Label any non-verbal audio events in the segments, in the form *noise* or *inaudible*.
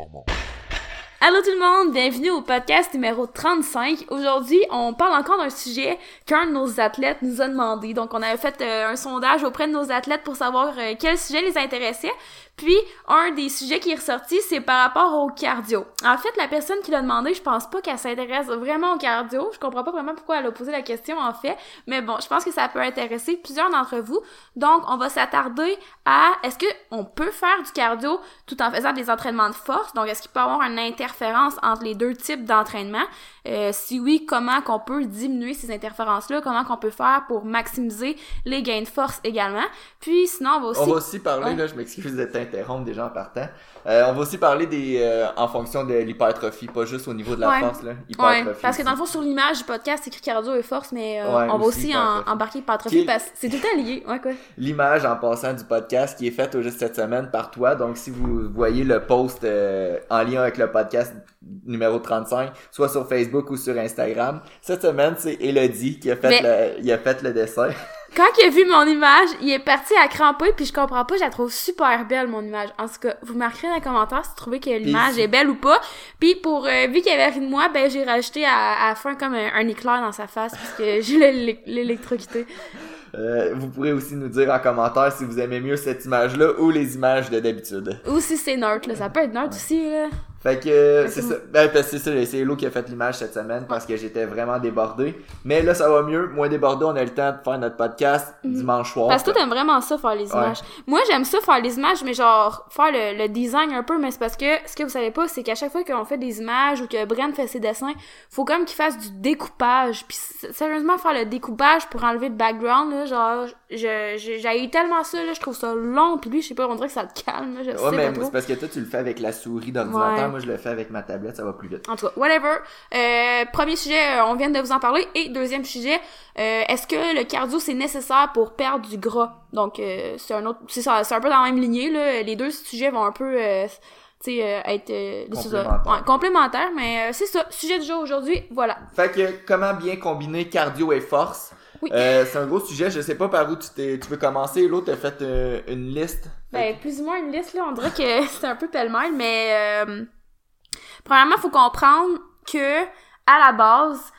performance. Allô tout le monde, bienvenue au podcast numéro 35. Aujourd'hui, on parle encore d'un sujet qu'un de nos athlètes nous a demandé. Donc, on avait fait euh, un sondage auprès de nos athlètes pour savoir euh, quel sujet les intéressait. Puis, un des sujets qui est ressorti, c'est par rapport au cardio. En fait, la personne qui l'a demandé, je pense pas qu'elle s'intéresse vraiment au cardio. Je comprends pas vraiment pourquoi elle a posé la question, en fait. Mais bon, je pense que ça peut intéresser plusieurs d'entre vous. Donc, on va s'attarder à est-ce que on peut faire du cardio tout en faisant des entraînements de force? Donc, est-ce qu'il peut y avoir une interférence entre les deux types d'entraînement? Euh, si oui, comment qu'on peut diminuer ces interférences-là? Comment qu'on peut faire pour maximiser les gains de force également? Puis, sinon, on va aussi... On va aussi parler, Ouais. là, je m'excuse d'être interrompre des gens en partant. Euh, on va aussi parler des euh, en fonction de l'hypertrophie, pas juste au niveau de la Ouais. force, là. Ouais, Hypertrophie. parce que dans le aussi. fond, sur l'image du podcast, c'est écrit cardio et force, mais euh, Ouais, on va aussi aussi en, hypertrophie. embarquer hypertrophie parce que c'est tout le temps lié. Ouais, quoi? L'image en passant du podcast qui est faite au juste cette semaine par toi. Donc, si vous voyez le post euh, en lien avec le podcast numéro 35, soit sur Facebook ou sur Instagram, cette semaine, c'est Elodie qui a fait, le, il a fait le dessin. Quand il a vu mon image, il est parti à cramper, puis je comprends pas, je la trouve super belle, mon image. En tout cas, vous marquerez dans les commentaires si vous trouvez que l'image est belle ou pas. Puis pour, euh, vu qu'il avait ri de moi, ben j'ai rajouté à, à la fin comme un, un éclair dans sa face, parce que je l'ai l'électrocuté. Euh, vous pourrez aussi nous dire en commentaire si vous aimez mieux cette image-là ou les images de d'habitude. Ou si c'est neutre, là. Ça peut être neutre aussi, là. Fait que euh, Fait c'est que- ça. Ben, c'est ça, c'est Hello qui a fait l'image cette semaine parce que j'étais vraiment débordé. Mais là, ça va mieux. Moins débordé, on a le temps de faire notre podcast dimanche soir. Mhm. Parce que toi, t'aimes vraiment ça, faire les Ouais. images. Moi, j'aime ça, faire les images, mais genre, faire le, le design un peu, mais c'est parce que, ce que vous savez pas, c'est qu'à chaque fois qu'on fait des images ou que Bren fait ses dessins, faut comme qu'il fasse du découpage. Puis, sérieusement, faire le découpage pour enlever le background, là, genre, j'ai eu tellement ça, là, je trouve ça long, puis lui, je sais pas, on dirait que ça te calme, là, je Ouais, sais mais c'est parce que toi, tu le fais avec la souris d'ordinateur. Ouais. Moi, je le fais avec ma tablette, ça va plus vite. En tout cas, whatever. Euh, premier sujet, euh, on vient de vous en parler. Et deuxième sujet, euh, est-ce que le cardio c'est nécessaire pour perdre du gras? Donc euh, c'est un autre, c'est ça, c'est un peu dans la même lignée là. Les deux sujets vont un peu, tu sais, être. Complémentaires. Ouais, complémentaires. Mais c'est ça, sujet du jour aujourd'hui. Voilà. Fait que, comment bien combiner cardio et force? Oui. Euh, c'est un gros sujet. Je sais pas par où tu, tu veux commencer. L'autre, t'as fait euh, une liste. Ben plus ou moins une liste là. On dirait que *laughs* c'est un peu pêle-mêle, mais euh, premièrement, faut comprendre que à la base,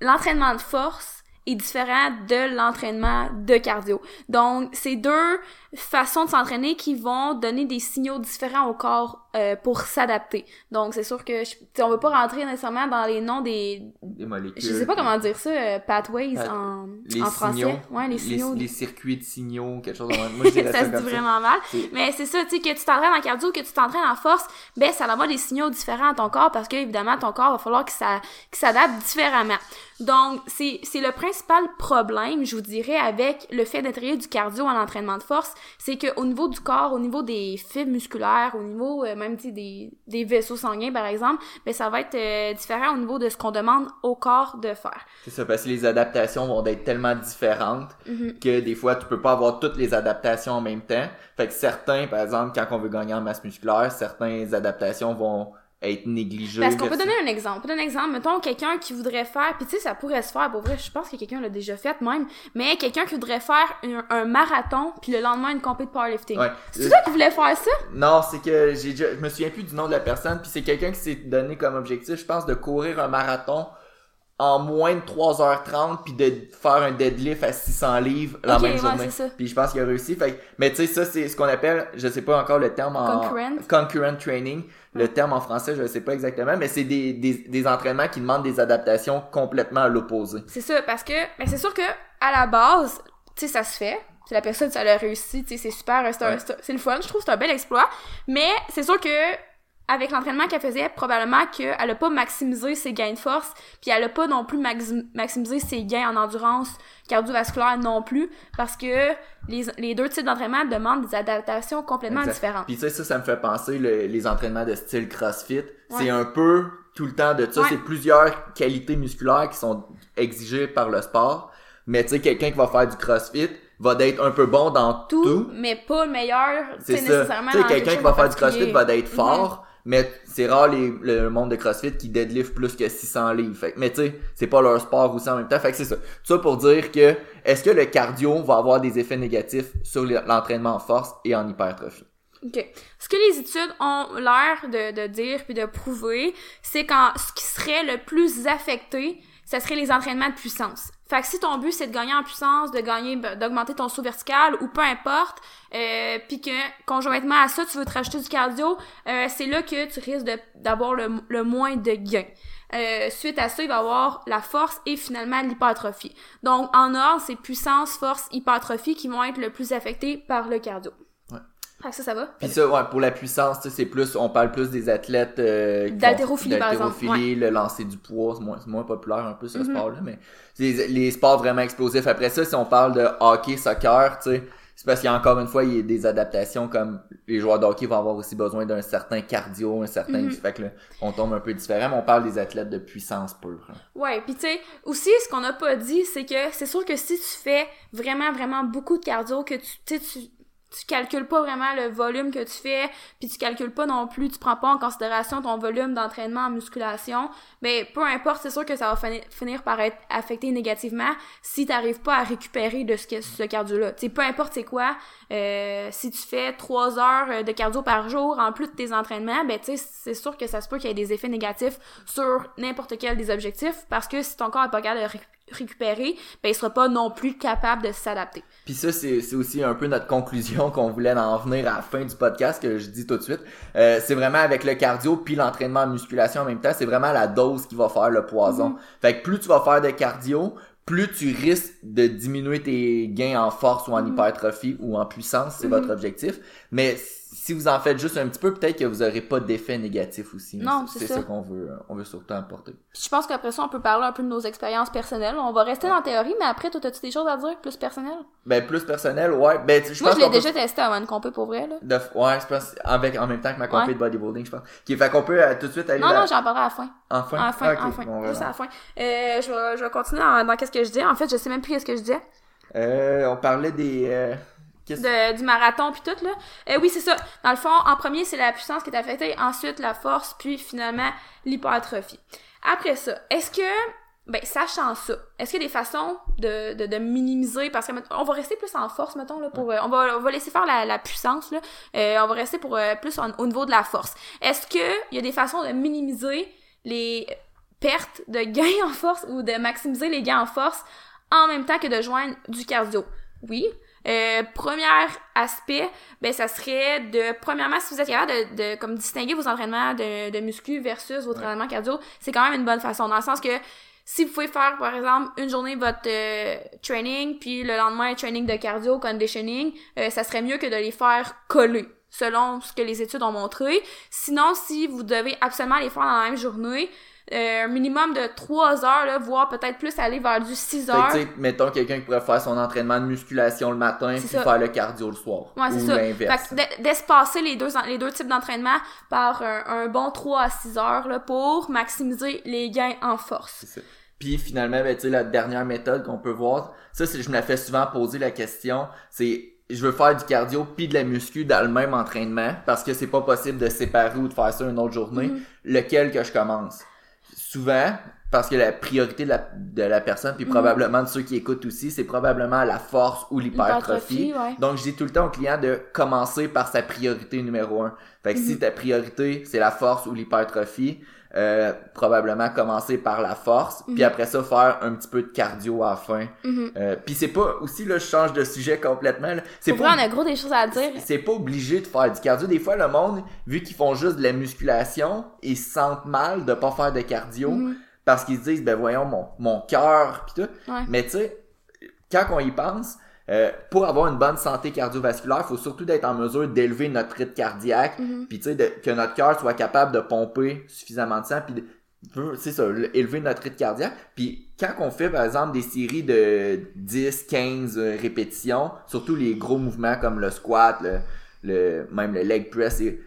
l'entraînement de force est différent de l'entraînement de cardio. Donc, c'est deux façons de s'entraîner qui vont donner des signaux différents au corps euh, pour s'adapter. Donc, c'est sûr que je, on veut pas rentrer nécessairement dans les noms des des molécules. je sais pas comment dire ça euh, pathways Path- en, Les en français. signaux. Ouais, les signaux. Les, circuits de signaux, quelque chose. Moi, *laughs* ça ça, se dit vraiment mal. Mais c'est ça, tu sais, que tu t'entraînes en cardio, que tu t'entraînes en force, ben ça va avoir des signaux différents à ton corps parce que évidemment ton corps va falloir qu'il s'a- qu'il s'adapte différemment. Donc c'est c'est le principal problème, je vous dirais, avec le fait d'intégrer du cardio à l'entraînement de force, c'est que au niveau du corps, au niveau des fibres musculaires, au niveau euh, même des des vaisseaux sanguins par exemple, ben ça va être euh, différent au niveau de ce qu'on demande au corps de faire. C'est ça, parce que les adaptations vont être tellement différentes Mhm. que des fois, tu peux pas avoir toutes les adaptations en même temps. Fait que certains, par exemple, quand on veut gagner en masse musculaire, certaines adaptations vont être négligées. Parce qu'on peut donner un exemple. On peut donner un exemple. Mettons quelqu'un qui voudrait faire, puis tu sais, ça pourrait se faire, pour vrai, je pense que quelqu'un l'a déjà fait même, mais quelqu'un qui voudrait faire un, un marathon, puis le lendemain une compétition de powerlifting. Ouais. C'est toi qui voulais faire ça? Non, c'est que j'ai je me souviens plus du nom de la personne, puis c'est quelqu'un qui s'est donné comme objectif, je pense, de courir un marathon en moins de 3h30 puis de faire un deadlift à 600 livres la Ok, même journée. Puis je pense qu'il a réussi. Fait, mais tu sais, ça c'est ce qu'on appelle, je sais pas encore le terme en Concurrent? concurrent training. Le terme en français, je sais pas exactement, mais c'est des, des, des entraînements qui demandent des adaptations complètement à l'opposé. C'est ça, parce que, ben c'est sûr que, à la base, tu sais, ça se fait. C'est la personne, ça l'a réussi, tu sais, c'est super, c'est Ouais. le fun, je trouve c'est un bel exploit. Mais c'est sûr que, avec l'entraînement qu'elle faisait, probablement qu'elle a pas maximisé ses gains de force, puis elle a pas non plus maxi- maximisé ses gains en endurance cardiovasculaire non plus, parce que les, les deux types d'entraînement demandent des adaptations complètement Exact. différentes. Puis tu sais, ça, ça me fait penser le- les entraînements de style CrossFit. Ouais. C'est un peu tout le temps de ça. Ouais. C'est plusieurs qualités musculaires qui sont exigées par le sport. Mais tu sais, quelqu'un qui va faire du CrossFit va d'être un peu bon dans Tout, tout. mais pas le meilleur, C'est nécessairement Tu sais, quelqu'un qui va faire du CrossFit va d'être Mhm. fort. Mais c'est rare les, le monde de CrossFit qui deadlift plus que 600 livres. Fait, mais tu sais, c'est pas leur sport aussi en même temps. Fait que c'est ça. Tout ça pour dire que est-ce que le cardio va avoir des effets négatifs sur l'entraînement en force et en hypertrophie? OK. Ce que les études ont l'air de, de dire puis de prouver, c'est quand ce qui serait le plus affecté, ce serait les entraînements de puissance. Fait que si ton but c'est de gagner en puissance, de gagner, ben, d'augmenter ton saut vertical ou peu importe, euh, puis que conjointement à ça tu veux te rajouter du cardio, euh, c'est là que tu risques d'avoir le, moins de gains. Euh, suite à ça, il va avoir la force et finalement l'hypertrophie. Donc, en ordre, c'est puissance, force, hypertrophie qui vont être le plus affectés par le cardio. Ouais. ça, ça va? Puis ça, ouais, pour la puissance, c'est plus, on parle plus des athlètes euh, d'haltérophilie, par exemple. le lancer du poids, c'est moins, moins, populaire un peu ce mm-hmm. sport-là, mais les, les sports vraiment explosifs. Après ça, si on parle de hockey, soccer, tu sais, c'est parce qu'il y a encore une fois, il y a des adaptations comme les joueurs de hockey vont avoir aussi besoin d'un certain cardio, un certain. Mm Fait que là, on tombe un peu différent, mais on parle des athlètes de puissance pure. Hein. Ouais, puis tu sais, aussi ce qu'on n'a pas dit, c'est que c'est sûr que si tu fais vraiment, vraiment beaucoup de cardio, que tu, tu tu calcules pas vraiment le volume que tu fais, puis tu calcules pas non plus, tu prends pas en considération ton volume d'entraînement en musculation, mais peu importe, c'est sûr que ça va finir par être affecté négativement si t'arrives pas à récupérer de ce, ce cardio-là. Tu peu importe c'est quoi, euh, si tu fais trois heures de cardio par jour en plus de tes entraînements, ben tu sais, c'est sûr que ça se peut qu'il y ait des effets négatifs sur n'importe quel des objectifs, parce que si ton corps est pas capable de récupérer, ben il sera pas non plus capable de s'adapter. Puis ça c'est aussi un peu notre conclusion qu'on voulait en venir à la fin du podcast que je dis tout de suite. Euh, c'est vraiment avec le cardio puis l'entraînement en musculation en même temps, c'est vraiment la dose qui va faire le poison. Mm-hmm. Fait que plus tu vas faire de cardio, plus tu risques de diminuer tes gains en force ou en mm-hmm. hypertrophie ou en puissance, c'est mm-hmm. votre objectif. Mais si vous en faites juste un petit peu, peut-être que vous aurez pas d'effet négatif aussi. Non, c'est ça. ça qu'on veut, euh, on veut surtout apporter. je pense qu'après ça, on peut parler un peu de nos expériences personnelles. On va rester dans la théorie, mais après, toi, as-tu des choses à dire plus personnelles? Ben, plus personnel, ouais. Ben, je Moi, je l'ai déjà testé avant une compé pour vrai, là. De... Ouais, je pense, avec, en même temps que ma compé de bodybuilding, je pense. Qui fait qu'on peut euh, tout de suite aller Non, non, j'en parlerai à la fin. Enfin? À la fin, à la fin. Juste à la fin. Euh, je vais, je vais continuer dans, dans qu'est-ce que je dis. En fait, je sais même plus qu'est-ce que je disais. Euh, on parlait des, euh, de, du marathon puis tout là. Euh, oui, c'est ça. Dans le fond, en premier, c'est la puissance qui est affectée, ensuite la force, puis finalement l'hypertrophie. Après ça, est-ce que ben sachant ça, est-ce qu'il y a des façons de, de, de, minimiser? Parce que on va rester plus en force mettons là pour euh, on va on va laisser faire la, la puissance là, euh, on va rester pour euh, plus au niveau de la force. Est-ce que il y a des façons de minimiser les pertes de gains *laughs* en force ou de maximiser les gains en force en même temps que de joindre du cardio? Oui, euh, premier aspect, ben ça serait de premièrement si vous êtes capable de, de comme distinguer vos entraînements de, de muscu versus votre entraînement cardio, c'est quand même une bonne façon dans le sens que si vous pouvez faire par exemple une journée votre euh, training puis le lendemain un training de cardio conditioning, euh, ça serait mieux que de les faire coller selon ce que les études ont montré. Sinon si vous devez absolument les faire dans la même journée, euh, un minimum de 3 heures, là, voire peut-être plus aller vers du 6 heures. Fait que, mettons quelqu'un qui pourrait faire son entraînement de musculation le matin puis faire le cardio le soir. Ouais, c'est ça. Fait d'espacer les deux, les deux types d'entraînement par un, bon 3 à 6 heures là, pour maximiser les gains en force. C'est ça. Puis finalement, ben, tu sais, la dernière méthode qu'on peut voir, ça, c'est, je me la fais souvent poser la question, c'est je veux faire du cardio puis de la muscu dans le même entraînement parce que c'est pas possible de séparer ou de faire ça une autre journée. Mm-hmm. Lequel que je commence? Souvent, parce que la priorité de la, de la personne, puis mhm. probablement de ceux qui écoutent aussi, c'est probablement la force ou l'hypertrophie. Donc, je dis tout le temps au client de commencer par sa priorité numéro un. Fait que si mhm. ta priorité, c'est la force ou l'hypertrophie, euh, probablement commencer par la force, puis mhm. après ça faire un petit peu de cardio à la fin. Euh, puis c'est pas aussi là je change de sujet complètement. C'est pas on a gros des choses à dire. C'est pas obligé de faire du cardio. Des fois le monde vu qu'ils font juste de la musculation, ils se sentent mal de pas faire de cardio mhm. parce qu'ils se disent ben voyons mon mon cœur puis tout. Mais tu sais quand on y pense, euh, pour avoir une bonne santé cardiovasculaire, il faut surtout d'être en mesure d'élever notre rythme cardiaque, mm puis tu sais que notre cœur soit capable de pomper suffisamment de sang, puis c'est ça, élever notre rythme cardiaque. Puis quand on fait par exemple des séries de 10, 15 euh, répétitions, surtout les gros mouvements comme le squat, le, même le leg press, et,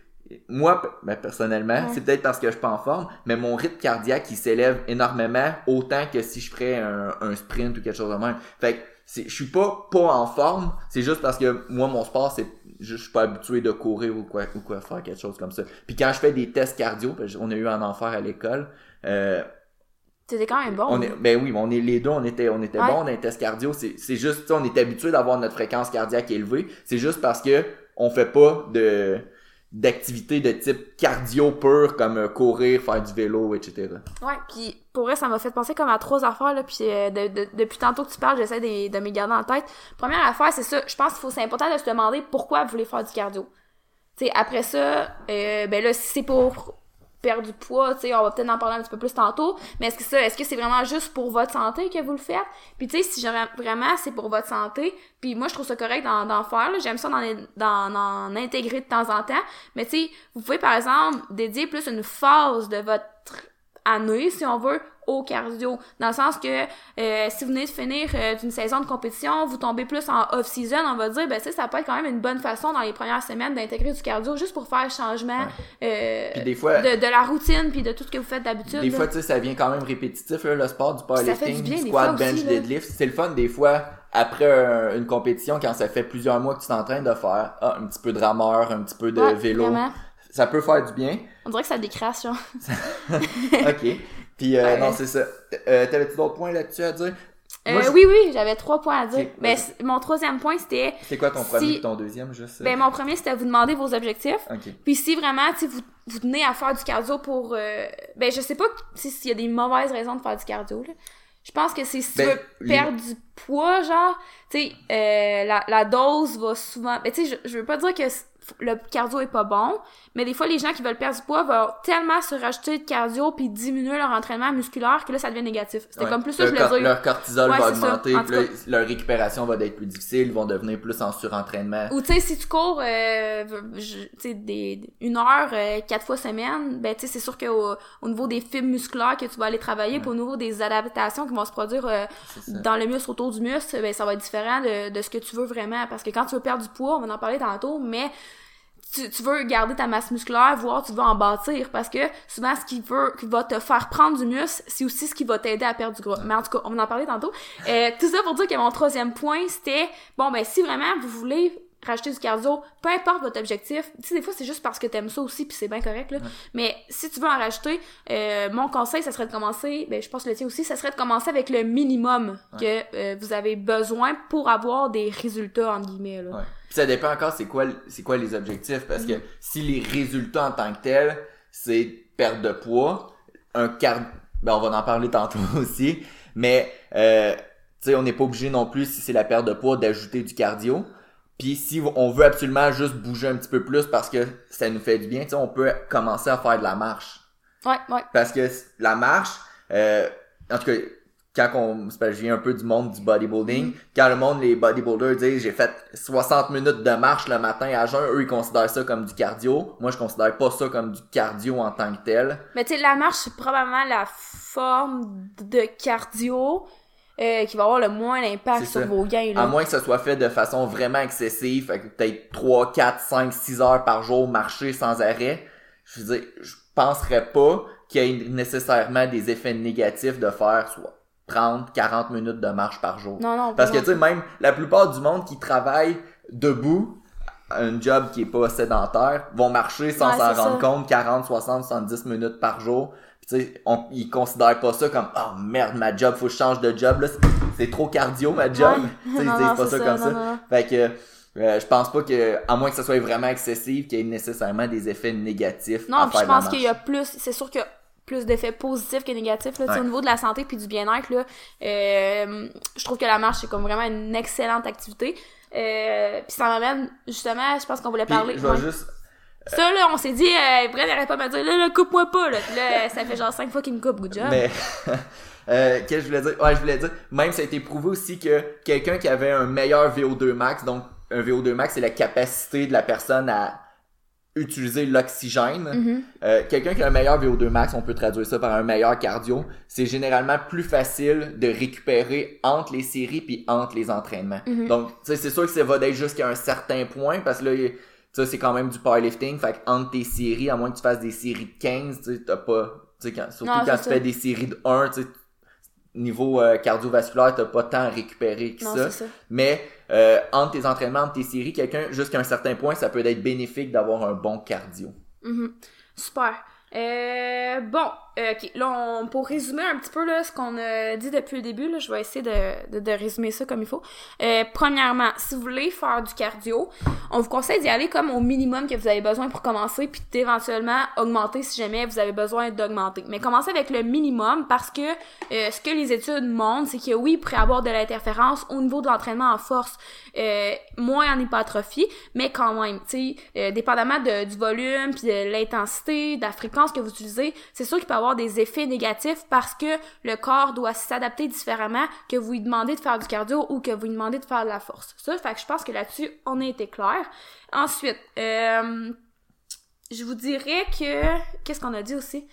moi ben, personnellement, c'est peut-être parce que je suis pas en forme, mais mon rythme cardiaque il s'élève énormément autant que si je ferais un, un sprint ou quelque chose de même. Fait que je suis pas pas en forme, c'est juste parce que moi mon sport c'est je suis pas habitué de courir ou quoi ou quoi faire quelque chose comme ça. Puis quand je fais des tests cardio, on a eu un enfer à l'école. Euh, T'étais quand même bon. On est, ben oui, on est les deux, on était, on était bons dans les tests cardio. C'est, c'est juste, on est habitué d'avoir notre fréquence cardiaque élevée. C'est juste parce que on fait pas de d'activités de type cardio pur comme euh, courir, faire du vélo, etc. Ouais, puis pour vrai, ça m'a fait penser comme à trois affaires, là, puis euh, de, de- depuis tantôt que tu parles, j'essaie de, de me garder en tête. Première affaire, c'est ça, je pense qu'il faut, c'est important de se demander pourquoi vous voulez faire du cardio. Tu sais, après ça, euh, ben là, si c'est pour perdre du poids, tu sais, on va peut-être en parler un petit peu plus tantôt, mais est-ce que ça, est-ce que c'est vraiment juste pour votre santé que vous le faites? Puis tu sais, si vraiment c'est pour votre santé, puis moi je trouve ça correct d'en, faire, j'aime ça d'en intégrer de temps en temps, mais tu sais, vous pouvez par exemple dédier plus une phase de votre année, si on veut, au cardio. Dans le sens que euh, si vous venez de finir euh, d'une saison de compétition, vous tombez plus en off-season, on va dire, ben ça, ça peut être quand même une bonne façon dans les premières semaines d'intégrer du cardio juste pour faire changement euh, Puis des fois, de, de la routine puis de tout ce que vous faites d'habitude. des là. fois, tu sais, ça vient quand même répétitif, là, le sport du du powerlifting, bien, des squat, bench, aussi, deadlift. C'est le fun des fois, après un- une compétition, quand ça fait plusieurs mois que tu t'entraînes de faire ah, un petit peu de rameur, un petit peu de Ouais, vélo. vraiment. Ça peut faire du bien. On dirait que ça décrasse, genre. *laughs* OK. Puis, euh, non, c'est ça. Euh, T'avais-tu d'autres points là-dessus à dire? Moi, Euh, je- Oui, oui, j'avais trois points à dire. Mais mon troisième point, c'était... C'est quoi ton Si- premier et ton deuxième, juste? euh? Ben, mon premier, c'était vous demander vos objectifs. OK. Puis si vraiment, tu vous, vous tenez à faire du cardio pour... euh, ben, je sais pas si- s'il y a des mauvaises raisons de faire du cardio, là. Je pense que c'est si Ben, tu veux les- perdre du poids, genre, tu sais, euh, la, la dose va souvent... Ben, tu sais, je, je veux pas dire que le cardio est pas bon, mais des fois, les gens qui veulent perdre du poids vont tellement se rajouter de cardio puis diminuer leur entraînement musculaire que là, ça devient négatif. C'était Ouais. comme plus ça que Leur je voulais cor- dire. Leur cortisol Ouais, va augmenter, leur récupération va être plus difficile, ils vont devenir plus en surentraînement. Ou tu sais, si tu cours euh, je- des, une heure euh, quatre fois semaine, ben tu sais, c'est sûr qu'au au niveau des fibres musculaires que tu vas aller travailler, puis au niveau des adaptations qui vont se produire euh, dans le muscle autour du muscle, ben ça va être différent de, de ce que tu veux vraiment. Parce que quand tu veux perdre du poids, on va en parler tantôt, mais tu, tu veux garder ta masse musculaire, voire tu veux en bâtir, parce que souvent ce qui veut, qui va te faire prendre du muscle, c'est aussi ce qui va t'aider à perdre du gras. Mais en tout cas, on en parler tantôt. Euh, tout ça pour dire que mon troisième point, c'était, bon ben si vraiment vous voulez rajouter du cardio, peu importe votre objectif, tu sais, des fois c'est juste parce que t'aimes ça aussi, puis c'est bien correct, là. Mais si tu veux en rajouter, euh, mon conseil, ça serait de commencer, ben je pense que le tien aussi, ça serait de commencer avec le minimum que euh, vous avez besoin pour avoir des résultats, entre guillemets, là. Ouais. Puis ça dépend encore c'est quoi c'est quoi les objectifs parce Mm. que si les résultats en tant que tels c'est perte de poids, un quart ben on va en parler tantôt *laughs* aussi, mais euh, tu sais on n'est pas obligé non plus si c'est la perte de poids d'ajouter du cardio. Puis si on veut absolument juste bouger un petit peu plus parce que ça nous fait du bien, tu sais on peut commencer à faire de la marche. Ouais, ouais. Parce que la marche, euh, en tout cas, quand on, c'est parce que je viens un peu du monde du bodybuilding, quand le monde, les bodybuilders disent j'ai fait 60 minutes de marche le matin à jeun, eux ils considèrent ça comme du cardio. Moi je considère pas ça comme du cardio en tant que tel. Mais tu sais, la marche, c'est probablement la forme de cardio euh, qui va avoir le moins d'impact sur ça. vos gains, là. À moins que ça soit fait de façon vraiment excessive, fait que peut-être 3, 4, 5, 6 heures par jour marcher sans arrêt. Je veux dire, je penserais pas qu'il y ait nécessairement des effets négatifs de faire soit 30, 40 minutes de marche par jour. Non, non. Parce que tu sais, même la plupart du monde qui travaille debout, un job qui est pas sédentaire, vont marcher sans s'en rendre ça. compte 40, 60, 70 minutes par jour. Puis tu sais, ils considèrent pas ça comme oh merde ma job, faut que je change de job là, c'est- trop cardio ma job. Ouais. *laughs* Tu sais, ils disent pas ça, comme ça, ça. non, non. Fait que euh, je pense pas que à moins que ça soit vraiment excessif qu'il y ait nécessairement des effets négatifs à Non, puis faire je pense qu'il y a plus, c'est sûr a plus d'effets positifs que négatifs, là, Ouais. au niveau de la santé puis du bien-être, là, euh, je trouve que la marche, c'est comme vraiment une excellente activité. Euh, puis ça m'amène, justement, je pense qu'on voulait Puis, parler. je vais juste Ça, là, on s'est dit, euh, Brett n'arrête pas de me dire, là, là, coupe-moi pas, là. Puis là, *laughs* ça fait genre cinq fois qu'il me coupe, good job. Mais *laughs* euh, qu'est-ce que je voulais dire? Ouais, je voulais dire, même ça a été prouvé aussi que quelqu'un qui avait un meilleur VO2 max, donc un VO2 max, c'est la capacité de la personne à utiliser l'oxygène. Mhm. Euh, quelqu'un qui a un meilleur VO2 max, on peut traduire ça par un meilleur cardio, c'est généralement plus facile de récupérer entre les séries puis entre les entraînements. Mhm. Donc, c'est sûr que ça va d'être jusqu'à un certain point parce que là, c'est quand même du powerlifting, fait entre tes séries, à moins que tu fasses des séries de 15, tu sais, t'as pas, quand- surtout Non, quand tu ça. fais des séries de 1, tu sais, niveau euh, cardiovasculaire, t'as pas tant à récupérer que Non, ça. ça. Mais euh, entre tes entraînements, entre tes séries, quelqu'un, jusqu'à un certain point, ça peut être bénéfique d'avoir un bon cardio. Mhm. Super. Euh, bon, ok, là, on, pour résumer un petit peu là, ce qu'on a dit depuis le début, là, je vais essayer de, de, de résumer ça comme il faut. Euh, premièrement, si vous voulez faire du cardio, on vous conseille d'y aller comme au minimum que vous avez besoin pour commencer, puis d'éventuellement augmenter si jamais vous avez besoin d'augmenter. Mais commencez avec le minimum parce que euh, ce que les études montrent, c'est que oui, il pourrait avoir de l'interférence au niveau de l'entraînement en force, euh, moins en hypertrophie, mais quand même, tu sais, euh, dépendamment de, du volume, puis de l'intensité, de la fréquence que vous utilisez, c'est sûr qu'il peut y des effets négatifs parce que le corps doit s'adapter différemment que vous lui demandez de faire du cardio ou que vous lui demandez de faire de la force. Ça, fait que je pense que là-dessus, on a été clair. Ensuite, euh, je vous dirais que... Qu'est-ce qu'on a dit aussi?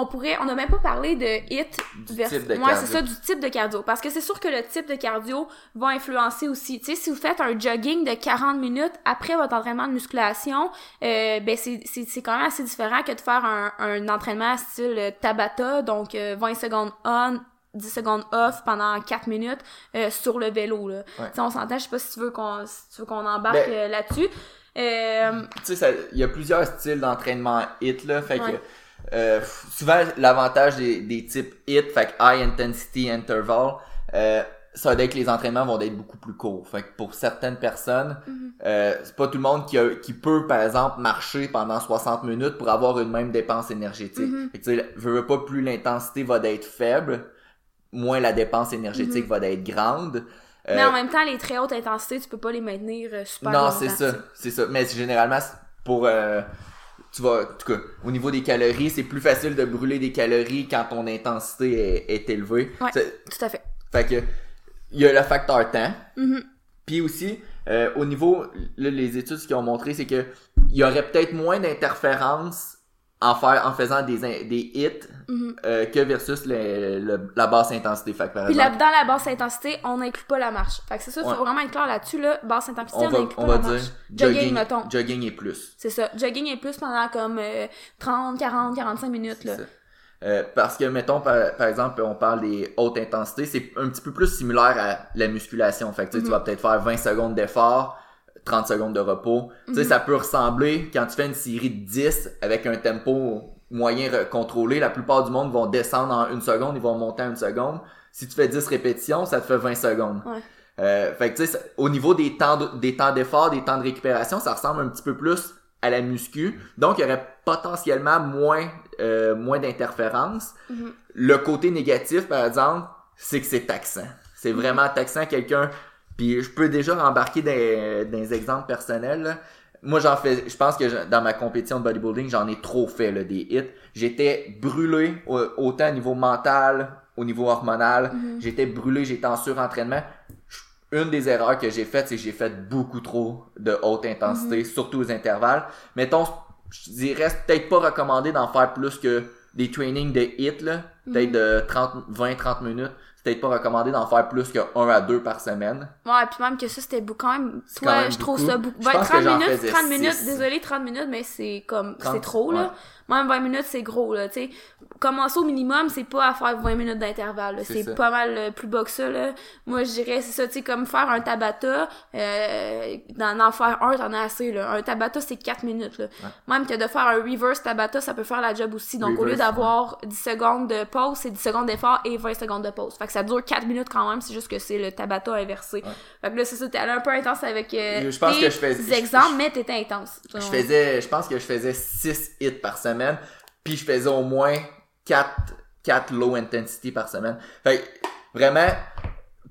On pourrait, on n'a même pas parlé de hit Du vers- type de ouais, c'est ça, du type de cardio. Parce que c'est sûr que le type de cardio va influencer aussi. Tu sais, si vous faites un jogging de 40 minutes après votre entraînement de musculation, euh, ben c'est, c'est, c'est quand même assez différent que de faire un, un entraînement style euh, Tabata, donc euh, 20 secondes on, 10 secondes off pendant 4 minutes euh, sur le vélo. Là. Ouais. Tu sais, on s'entend, je sais pas si tu veux qu'on, si tu veux qu'on embarque Ben- euh, là-dessus. Euh, tu sais, il y a plusieurs styles d'entraînement HIT, là. Fait Ouais. que, euh, souvent, l'avantage des, des types HIT, fait que High Intensity Interval, euh, ça veut dire que les entraînements vont être beaucoup plus courts. Fait que pour certaines personnes, Mhm. euh, c'est pas tout le monde qui, a- qui peut, par exemple, marcher pendant 60 minutes pour avoir une même dépense énergétique. Mhm. Fait que, tu sais, je veux pas, plus l'intensité va d'être faible, moins la dépense énergétique va d'être grande. Mhm. mais Euh, en même temps, les très hautes intensités, tu peux pas les maintenir euh, super non, longtemps, c'est ça, c'est ça. Mais généralement pour euh, tu vas en tout cas au niveau des calories, c'est plus facile de brûler des calories quand ton intensité est, est élevée. Ouais. Tout à fait. Fait que il y a le facteur temps. Mhm. Puis aussi euh, au niveau là, les études qu'ils ont montré c'est que il y aurait peut-être moins d'interférences en faire en faisant des des hits Mhm. euh, que versus le- le- la basse intensité. Fait que par Puis là, dans la basse intensité, on n'inclut pas la marche. Fait que c'est ça, il Ouais. faut vraiment être clair là-dessus, là. Basse intensité, on n'inclut on pas va la dire marche. Jogging, mettons. jogging et plus. C'est ça. Jogging est plus pendant comme euh, 30, 40, 45 minutes, là. Ça. Euh, parce que, mettons, par, par exemple, on parle des hautes intensités, c'est un petit peu plus similaire à la musculation. Fait que, tu Mhm. vas peut-être faire 20 secondes d'effort, 30 secondes de repos. Tu sais, Mhm. ça peut ressembler quand tu fais une série de 10 avec un tempo moyen contrôlé. La plupart du monde vont descendre en une seconde, ils vont monter en une seconde. Si tu fais 10 répétitions, ça te fait 20 secondes. Ouais. Euh, fait que, tu sais, au niveau des temps, de- des temps d'effort, des temps de récupération, ça ressemble un petit peu plus à la muscu. Donc, il y aurait potentiellement moins, euh, moins d'interférences. Mhm. Le côté négatif, par exemple, c'est que c'est taxant. C'est vraiment taxant quelqu'un. Puis je peux déjà embarquer dans des exemples personnels. là. Moi, j'en fais. Je pense que je- dans ma compétition de bodybuilding, j'en ai trop fait là, des hits. J'étais brûlé au- autant au niveau mental, au niveau hormonal. Mhm. J'étais brûlé, j'étais en surentraînement. Une des erreurs que j'ai faites, c'est que j'ai fait beaucoup trop de haute intensité, surtout aux intervalles. Mettons, je dirais peut-être pas recommandé d'en faire plus que des trainings de hit là, peut-être de 30 20 30 minutes. Peut-être pas recommandé d'en faire plus que 1 à 2 par semaine. Ouais, puis même que ça, c'était beaucoup quand même. Toi, quand même je trouve ça beaucoup. Ben, pense que 30 j'en minutes, faisais 30 minutes, six. désolé, 30 minutes, mais c'est comme. 30, C'est trop, là. Ouais. Même 20 minutes, c'est gros, là, tu sais. Commencer au minimum, c'est pas à faire 20 minutes d'intervalle. C'est pas mal euh, plus bas que ça, là. Moi, je dirais, c'est ça, tu sais, comme faire un tabata, euh, d'en en faire un, t'en as assez, là. Un tabata, c'est 4 minutes, là. Même que de faire un reverse tabata, ça peut faire la job aussi. Donc, au lieu d'avoir 10 secondes de pause, c'est 10 secondes d'effort et 20 secondes de pause. Fait que ça dure 4 minutes quand même, c'est juste que c'est le tabata inversé. Fait que là, c'est ça, t'es allé un peu intense avec euh, Je pense tes que je fais- je- exemples, je- mais t'étais intense. Je faisais, je pense que je faisais 6 hits par semaine, puis je faisais au moins 4, 4 low intensity par semaine. Fait que, vraiment,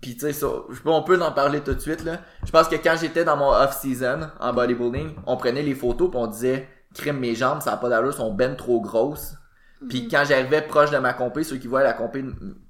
puis tu sais, on peut en parler tout de suite, là. Je pense que quand j'étais dans mon off-season en bodybuilding, on prenait les photos puis on disait, crème, mes jambes, ça a pas d'allure, sont ben trop grosses. Puis quand j'arrivais proche de ma compé, ceux qui voient la compé,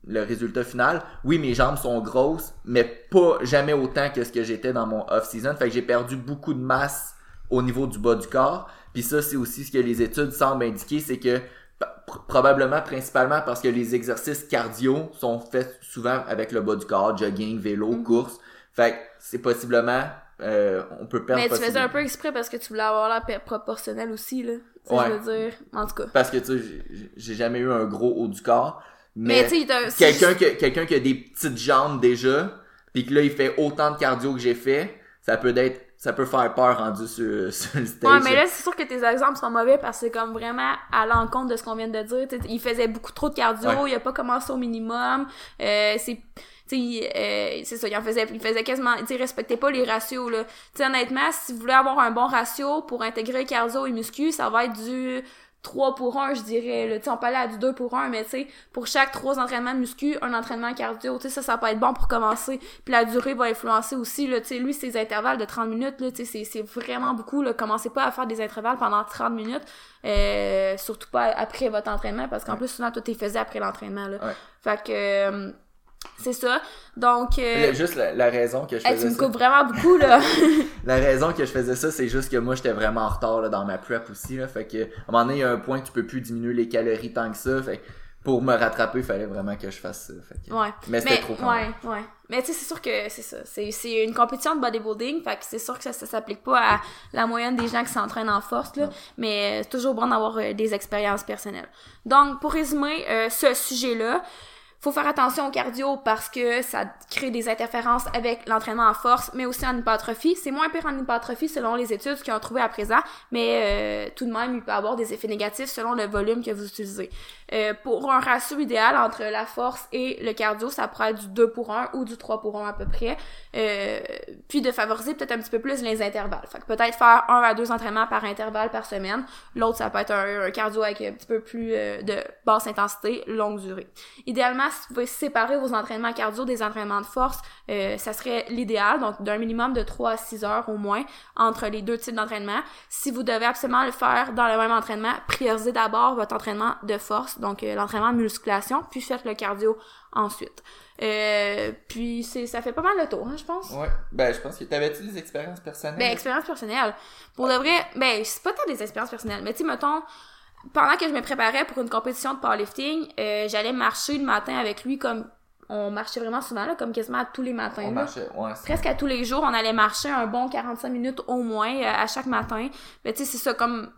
le résultat final, oui, mes jambes sont grosses, mais pas jamais autant que ce que j'étais dans mon off-season. Fait que j'ai perdu beaucoup de masse au niveau du bas du corps. Puis ça, c'est aussi ce que les études semblent indiquer, c'est que pr- probablement principalement parce que les exercices cardio sont faits souvent avec le bas du corps, jogging, vélo, Mhm. course. Fait que c'est possiblement euh, on peut perdre Mais tu faisais un peu exprès parce que tu voulais avoir l'air proportionnel aussi, là. Ouais. je veux dire. En tout cas. parce que tu sais j'ai- jamais eu un gros haut du corps Mais, mais, quelqu'un qui quelqu'un qui a des petites jambes déjà puis que là il fait autant de cardio que j'ai fait ça peut être ça peut faire peur rendu sur, *laughs* sur le stage. Ouais, mais là, c'est sûr que tes exemples sont mauvais parce que c'est comme vraiment à l'encontre de ce qu'on vient de dire. T'sais, il faisait beaucoup trop de cardio, Ouais. il a pas commencé au minimum. Euh, c'est euh, c'est ça, il en faisait, il faisait quasiment, il respectait pas les ratios, là. Tu sais, honnêtement, si vous voulez avoir un bon ratio pour intégrer cardio et muscu, ça va être du 3 pour 1, je dirais, là. On peut aller à du 2 pour 1, mais tu sais, pour chaque 3 entraînements muscu, un entraînement cardio, tu sais, ça, ça peut être bon pour commencer. Puis la durée va influencer aussi, là. Lui, ses intervalles de 30 minutes, là, c'est- c'est vraiment beaucoup, là. Commencez pas à faire des intervalles pendant 30 minutes, euh, surtout pas après votre entraînement, parce qu'en plus, souvent, toi, t'es faisais après l'entraînement, là. Ouais. Fait que, euh, c'est ça. Donc, euh, Juste la, la raison que je hey, tu faisais me ça. coupes vraiment beaucoup, là. *laughs* La raison que je faisais ça, c'est juste que moi, j'étais vraiment en retard là, dans ma prep aussi. Là, fait que, à un moment donné, il y a un point que tu peux plus diminuer les calories tant que ça. Fait que pour me rattraper, il fallait vraiment que je fasse ça. Fait que- Ouais. Mais c'était trop quand ouais, ouais. Mais tu sais, c'est sûr que c'est ça. C'est, une compétition de bodybuilding, fait que c'est sûr que ça, ça s'applique pas à la moyenne des gens qui s'entraînent en force, là. Mais euh, c'est toujours bon d'avoir euh, des expériences personnelles. Donc, pour résumer euh, ce sujet-là, faut faire attention au cardio parce que ça crée des interférences avec l'entraînement en force, mais aussi en hypertrophie. C'est moins pire en hypertrophie selon les études qu'ils ont trouvées à présent, mais euh, tout de même, il peut avoir des effets négatifs selon le volume que vous utilisez. Euh, pour un ratio idéal entre la force et le cardio, ça pourrait être du 2 pour 1 ou du 3 pour 1 à peu près. Euh, puis de favoriser peut-être un petit peu plus les intervalles. Fait que peut-être faire un à deux entraînements par intervalle par semaine. L'autre, ça peut être un, un cardio avec un petit peu plus euh, de basse intensité, longue durée. Idéalement, si vous pouvez séparer vos entraînements cardio des entraînements de force, euh, ça serait l'idéal, donc d'un minimum de 3 à 6 heures au moins entre les deux types d'entraînement. Si vous devez absolument le faire dans le même entraînement, priorisez d'abord votre entraînement de force, donc euh, l'entraînement de musculation, puis faites le cardio ensuite. Euh, puis c'est ça fait pas mal le tour, hein, je pense. Ouais. Ben, je pense que t'avais-tu des expériences personnelles? Ben, expérience personnelle. Pour de vrai, ben, c'est pas tant des expériences personnelles, mais tu sais, mettons, pendant que je me préparais pour une compétition de powerlifting, euh, j'allais marcher le matin avec lui comme on marchait vraiment souvent, là, comme quasiment à tous les matins. on là. marchait. Ouais, Presque à tous les jours, on allait marcher un bon 45 minutes au moins euh, à chaque matin. Mais tu sais, c'est ça, comme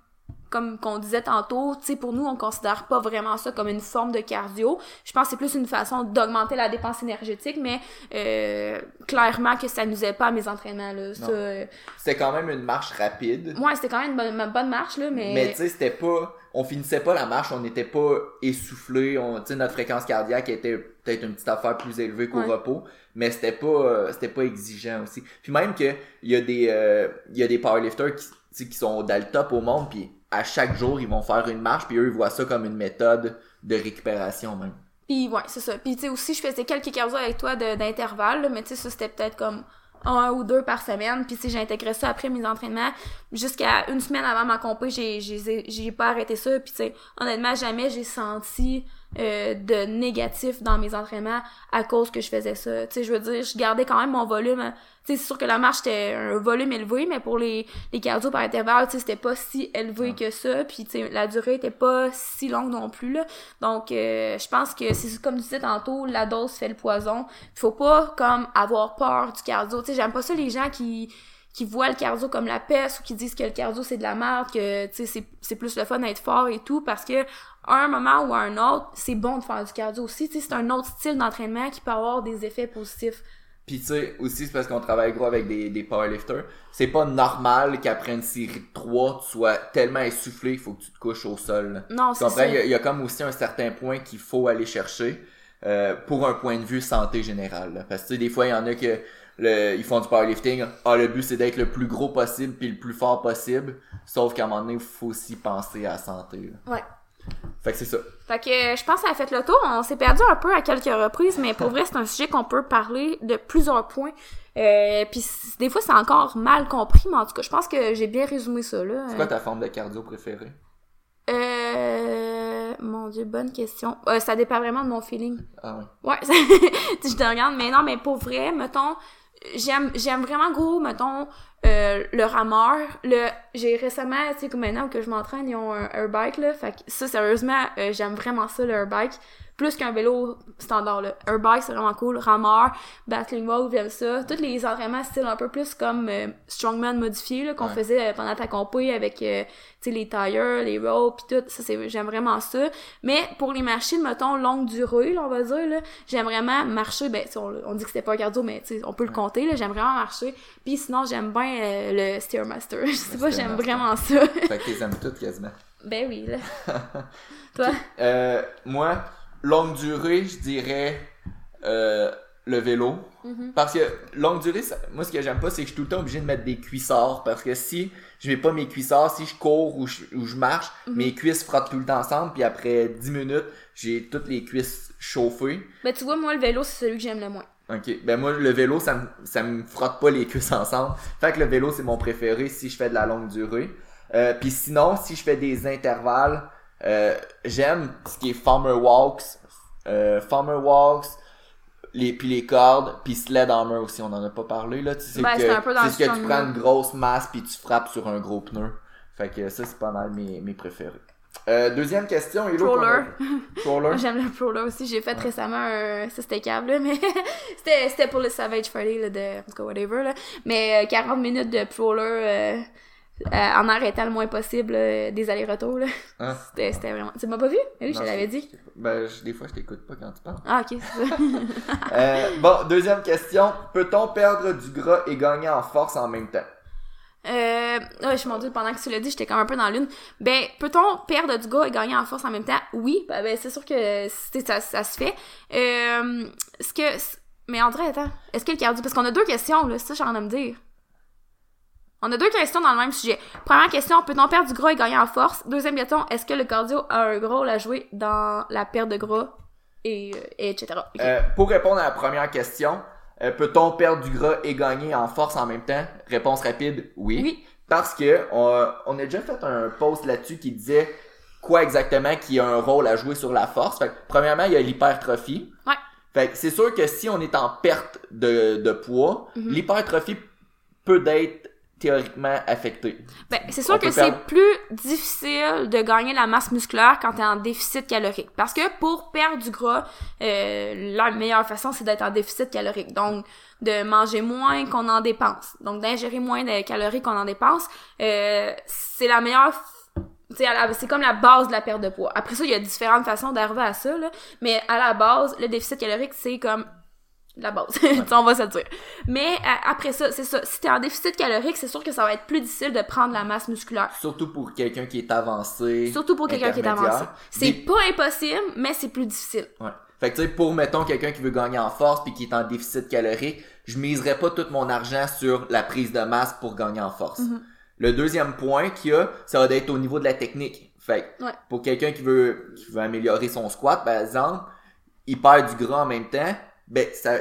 comme qu'on disait tantôt, tu sais, pour nous, on considère pas vraiment ça comme une forme de cardio. Je pense que c'est plus une façon d'augmenter la dépense énergétique, mais euh, clairement que ça nous aide pas à mes entraînements, là. Euh, C'était quand même une marche rapide. Ouais, c'était quand même une bonne, une bonne marche, là, mais... Mais tu sais, c'était pas. On finissait pas la marche, on n'était pas essoufflé. On, tu sais, notre fréquence cardiaque était peut-être une petite affaire plus élevée qu'au Ouais. repos, mais c'était pas, euh, c'était pas exigeant aussi. Puis même que il y a des, euh, il y a des powerlifters qui, tu sais, qui sont dans le top au monde, puis à chaque jour ils vont faire une marche, puis eux ils voient ça comme une méthode de récupération même. Puis ouais, c'est ça. Puis tu sais aussi, je faisais quelques cardio avec toi d'intervalle, mais tu sais, ça c'était peut-être comme un ou deux par semaine. Puis sais, j'intégrais ça après mes entraînements. Jusqu'à une semaine avant ma compé, j'ai pas arrêté ça. Puis tu sais, honnêtement, jamais j'ai senti euh, de négatif dans mes entraînements à cause que je faisais ça. Tu sais, je veux dire, je gardais quand même mon volume. C'est sûr que la marche c'était un volume élevé, mais pour les les cardio par intervalle, tu sais, c'était pas si élevé que ça. Puis tu sais, la durée était pas si longue non plus là. Donc, euh, je pense que c'est comme tu disais tantôt, la dose fait le poison. Faut pas comme avoir peur du cardio. Tu sais, j'aime pas ça les gens qui qui voient le cardio comme la peste ou qui disent que le cardio c'est de la merde, que tu sais c'est c'est plus le fun d'être fort et tout parce que à un moment ou à un autre, c'est bon de faire du cardio aussi, tu sais c'est un autre style d'entraînement qui peut avoir des effets positifs. Puis tu sais, aussi c'est parce qu'on travaille gros avec des, des powerlifters. C'est pas normal qu'après une série de 3, tu sois tellement essoufflé qu'il faut que tu te couches au sol. Non, c'est ça. Il y, a, il y a comme aussi un certain point qu'il faut aller chercher euh, pour un point de vue santé générale. là. Parce que tu sais, des fois, il y en a que le, ils font du powerlifting. Ah, le but c'est d'être le plus gros possible puis le plus fort possible. Sauf qu'à un moment donné, il faut aussi penser à la santé. là. Ouais. Fait que c'est ça. Fait que euh, je pense que ça a fait le tour. On s'est perdu un peu à quelques reprises, mais pour vrai, c'est un sujet qu'on peut parler de plusieurs points. Euh, puis des fois, c'est encore mal compris, mais en tout cas, je pense que j'ai bien résumé ça, là. C'est quoi ta forme de cardio préférée? Euh... Mon Dieu, bonne question. Euh, ça dépend vraiment de mon feeling. Ah ouais. Ouais, ça- *laughs* je te regarde, mais non, mais pour vrai, mettons, j'aime j'aime vraiment gros, mettons, euh, le rameur. Le, j'ai récemment, tu sais, comme maintenant que je m'entraîne, ils ont un airbike, là. Fait que ça, sérieusement, euh, j'aime vraiment ça, le airbike. Plus qu'un vélo standard, là. Un bike, c'est vraiment cool. Rameur, battling walk, j'aime ça. Tous les entraînements style un peu plus comme euh, strongman modifié, là, qu'on Ouais. faisait euh, pendant ta compé avec, euh, les tires, les ropes pis tout. Ça, c'est, j'aime vraiment ça. Mais pour les machines, mettons, longue durée, là, on va dire, là, j'aime vraiment marcher. Ben, on, on dit que c'était pas un cardio, mais, on peut le compter, là. J'aime vraiment marcher. Puis sinon, j'aime bien euh, le Stairmaster. *laughs* Je sais Le pas, j'aime vraiment ça. Fait que t'es aimes toutes quasiment. ben oui, là. *laughs* Toi? Euh, moi, longue durée, je dirais euh, le vélo. Mhm. Parce que longue durée, ça- moi ce que j'aime pas, c'est que je suis tout le temps obligé de mettre des cuissards. Parce que si je mets pas mes cuissards, si je cours ou je, ou je marche, Mhm. mes cuisses frottent tout le temps ensemble. Puis après 10 minutes, j'ai toutes les cuisses chauffées. Ben, tu vois, moi, le vélo, c'est celui que j'aime le moins. Ok, ben moi le vélo ça me, ça me frotte pas les cuisses ensemble. Fait que le vélo c'est mon préféré si je fais de la longue durée. Euh, Puis sinon si je fais des intervalles, euh, j'aime ce qui est farmer walks, euh, farmer walks, les puis les cordes, puis sled hammer aussi on en a pas parlé là. Tu sais Ben, que c'est un peu dans c'est le ce que tu prends une grosse masse puis tu frappes sur un gros pneu. Fait que ça c'est pas mal mes, mes préférés. Euh, deuxième question, Hello, *laughs* j'aime le Proler aussi. J'ai fait récemment un... Ça, c'était câble, là, mais *laughs* c'était pour le Savage Friday, là, de... en tout cas, whatever, là. Mais euh, 40 minutes de Proler euh, euh, en arrêtant le moins possible euh, des allers-retours. Hein? *laughs* C'était vraiment... Tu m'as pas vu? Eh Oui, je Non, l'avais dit. Ben je- des fois je t'écoute pas quand tu parles. Ah, ok, c'est ça. *laughs* Euh, bon, deuxième question. Peut-on perdre du gras et gagner en force en même temps? Euh, ouais, je m'en dis, pendant que tu l'as dit, j'étais comme un peu dans l'une. Ben, peut-on perdre du gars et gagner en force en même temps? Oui, ben, ben, c'est sûr que ça, ça se fait. Ce que, mais André, attends, est-ce que le cardio, parce qu'on a deux questions, là, c'est ça, que j'ai envie de me dire. On a deux questions dans le même sujet. Première question, peut-on perdre du gras et gagner en force? Deuxième question, est-ce que le cardio a un gros rôle à jouer dans la perte de gras et, euh, et etc. Euh, pour répondre à la première question, euh, peut-on perdre du gras et gagner en force en même temps? Réponse rapide, oui. Oui. Parce que on, on a déjà fait un post là-dessus qui disait quoi exactement qui a un rôle à jouer sur la force. Fait que, premièrement, il y a l'hypertrophie. Ouais. Fait que c'est sûr que si on est en perte de, de poids, Mhm. l'hypertrophie peut être théoriquement affectée. Ben, c'est sûr que c'est plus difficile de gagner la masse musculaire quand t'es en déficit calorique. Parce que pour perdre du gras, euh, la meilleure façon, c'est d'être en déficit calorique. Donc, de manger moins qu'on en dépense. Donc, d'ingérer moins de calories qu'on en dépense. Euh, c'est la meilleure... tu c'est comme la base de la perte de poids. Après ça, il y a différentes façons d'arriver à ça, là. Mais à la base, le déficit calorique, c'est comme la base. *laughs* On va se le dire. Mais à- après ça, c'est ça. Si t'es en déficit calorique, c'est sûr que ça va être plus difficile de prendre la masse musculaire. Surtout pour quelqu'un qui est avancé. Surtout pour quelqu'un qui est avancé. C'est Des- pas impossible, mais c'est plus difficile. Ouais. Fait que tu sais, pour mettons quelqu'un qui veut gagner en force puis qui est en déficit calorique, je miserais pas tout mon argent sur la prise de masse pour gagner en force. Mhm. Le deuxième point qu'il y a, ça va être au niveau de la technique. Fait que Ouais. pour quelqu'un qui veut qui veut améliorer son squat par exemple, il perd du gras en même temps, ben ça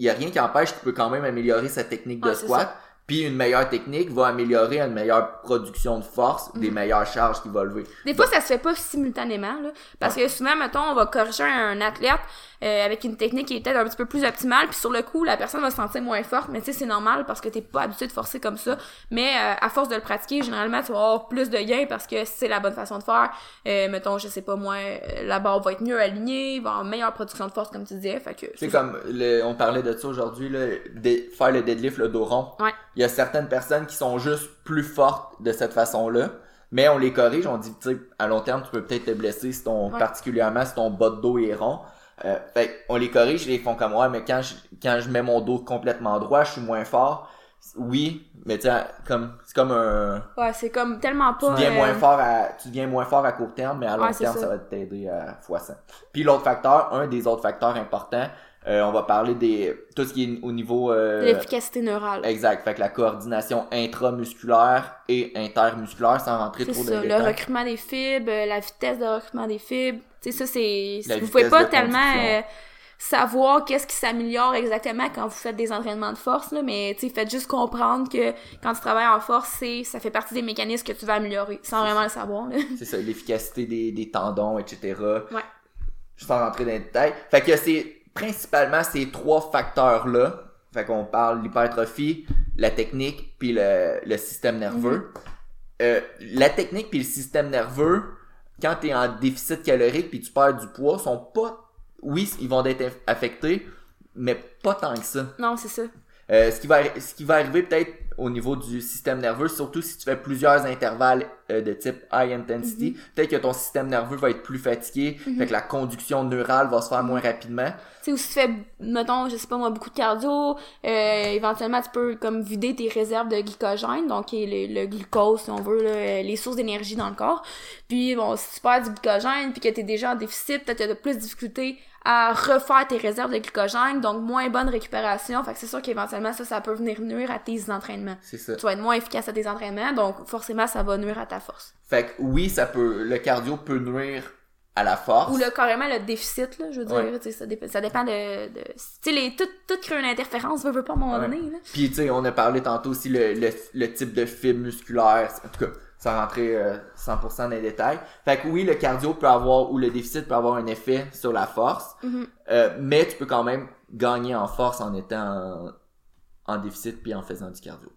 il y a rien qui empêche qu'il peut quand même améliorer sa technique de c'est squat. Puis une meilleure technique va améliorer une meilleure production de force, des meilleures charges qu'il va lever. Des fois, ça se fait pas simultanément, là. Parce que souvent, mettons, on va corriger un athlète euh, avec une technique qui est peut-être un petit peu plus optimale, puis sur le coup, la personne va se sentir moins forte, mais tu sais, c'est normal parce que t'es pas habitué de forcer comme ça. Mais euh, à force de le pratiquer, généralement, tu vas avoir plus de gains parce que c'est la bonne façon de faire. Euh, mettons, je sais pas moi, euh, la barre va être mieux alignée, il va avoir une meilleure production de force, comme tu disais. Fait que C'est comme le, on parlait de ça aujourd'hui, là, de- faire le deadlift, le dos rond. Ouais. Il y a certaines personnes qui sont juste plus fortes de cette façon-là, mais on les corrige, on dit, tu sais, à long terme, tu peux peut-être te blesser si ton, Ouais. particulièrement si ton bas de dos est rond. Euh, fait on les corrige, ils font comme ouais, mais quand je, quand je mets mon dos complètement droit, je suis moins fort. Oui, mais tu sais, comme, c'est comme un, Ouais, c'est comme tellement tu pas. deviens euh, moins fort à tu deviens moins fort à court terme mais à long Ouais, terme ça. ça. va t'aider à fois 100. Puis l'autre facteur, un des autres facteurs importants, euh, on va parler des tout ce qui est au niveau euh, L'efficacité neurale. exact, fait que la coordination intramusculaire et intermusculaire sans rentrer trop ça, dans les le détails. recrutement des fibres, euh, la vitesse de recrutement des fibres. Tu sais, ça, c'est. Vous pouvez pas tellement euh, savoir qu'est-ce qui s'améliore exactement quand vous faites des entraînements de force, là, mais tu sais, faites juste comprendre que quand tu travailles en force, c'est ça fait partie des mécanismes que tu vas améliorer, sans vraiment le savoir. C'est ça, l'efficacité des, des tendons, etc. Ouais. Sans rentrer dans les détails. Fait que c'est principalement ces trois facteurs-là. Fait qu'on parle l'hypertrophie, la technique, puis le, le système nerveux. Euh, la technique puis le système nerveux, quand t'es en déficit calorique puis tu perds du poids, sont pas oui, ils vont être aff- affectés, mais pas tant que ça. Non, c'est ça. Euh, ce, qui va, ce qui va arriver peut-être au niveau du système nerveux, surtout si tu fais plusieurs intervalles euh, de type high intensity, peut-être que ton système nerveux va être plus fatigué, fait que la conduction neurale va se faire moins rapidement. Tu sais, ou si tu fais, mettons, je sais pas moi, beaucoup de cardio, euh, éventuellement, tu peux comme vider tes réserves de glycogène, donc le, le glucose, si on veut, là, euh, les sources d'énergie dans le corps. Puis, bon, si tu perds du glycogène, puis que t'es déjà en déficit, peut-être que t'as plus de difficulté à refaire tes réserves de glycogène, donc moins bonne récupération. Fait que c'est sûr qu'éventuellement, ça, ça peut venir nuire à tes entraînements. C'est ça. Tu vas être moins efficace à tes entraînements, donc forcément, ça va nuire à ta force. Fait que oui, ça peut, le cardio peut nuire à la force. Ou le, carrément le déficit, là, je veux dire, Ouais. ça, dépend, ça dépend de... de tu sais, tout, tout crée une interférence, veut, veut pas à un moment Ouais. donné, là. Puis tu sais, on a parlé tantôt aussi le, le, le type de fibre musculaire. En tout cas, sans rentrer euh, 100% dans les détails. Fait que oui, le cardio peut avoir, ou le déficit peut avoir un effet sur la force. Mhm. Euh, mais tu peux quand même gagner en force en étant en, en déficit puis en faisant du cardio.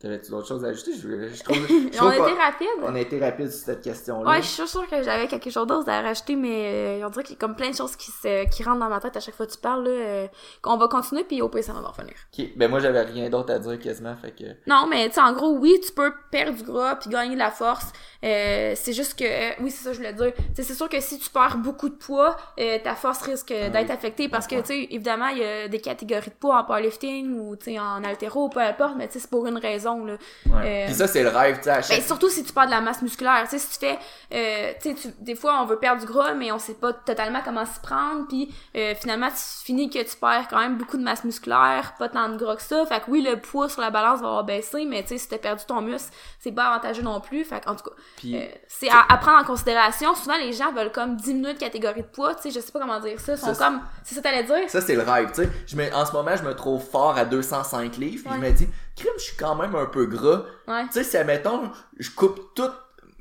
T'avais-tu d'autres choses à ajouter? Je, *laughs* je trouve, je On a été rapide. on a été rapide sur cette question-là. Ouais, je suis sûre que j'avais quelque chose d'autre à rajouter, mais euh, on dirait qu'il y a comme plein de choses qui, se, qui rentrent dans ma tête à chaque fois que tu parles, là. euh, qu'on va continuer, puis au pire, ça va revenir. Ok, Ben moi, j'avais rien d'autre à dire quasiment, fait que... Non, mais tu sais, en gros, oui, tu peux perdre du gras puis gagner de la force. Euh, c'est juste que, euh, oui, c'est ça que je voulais dire. C'est sûr que si tu perds beaucoup de poids, euh, ta force risque d'être Ah oui. affectée parce que, tu sais, évidemment, il y a des catégories de poids en powerlifting ou, tu sais, en haltéro, peu importe, mais tu sais, c'est pour une raison, là. Ouais. Euh, Puis ça, c'est le rêve, tu sais, à chaque... Ben, surtout si tu perds de la masse musculaire. Tu sais, si tu fais, euh, tu sais, des fois, on veut perdre du gras, mais on sait pas totalement comment s'y prendre, puis euh, finalement, tu finis que tu perds quand même beaucoup de masse musculaire, pas tant de gras que ça. Fait que oui, le poids sur la balance va avoir baissé, mais tu sais, si t'as perdu ton muscle, c'est pas avantageux non plus. Fait en tout cas, Puis- euh, c'est à, à prendre en considération. Souvent, les gens veulent comme diminuer de catégorie de poids, tu sais, je sais pas comment dire ça. Ils sont Ça, comme, c'est ça que t'allais dire? Ça, c'est le rêve, tu sais. Je me- En ce moment, je me trouve fort à 205 livres, puis je me dis, crime, je suis quand même un peu gras. Ouais. Tu sais, si, admettons, je coupe tout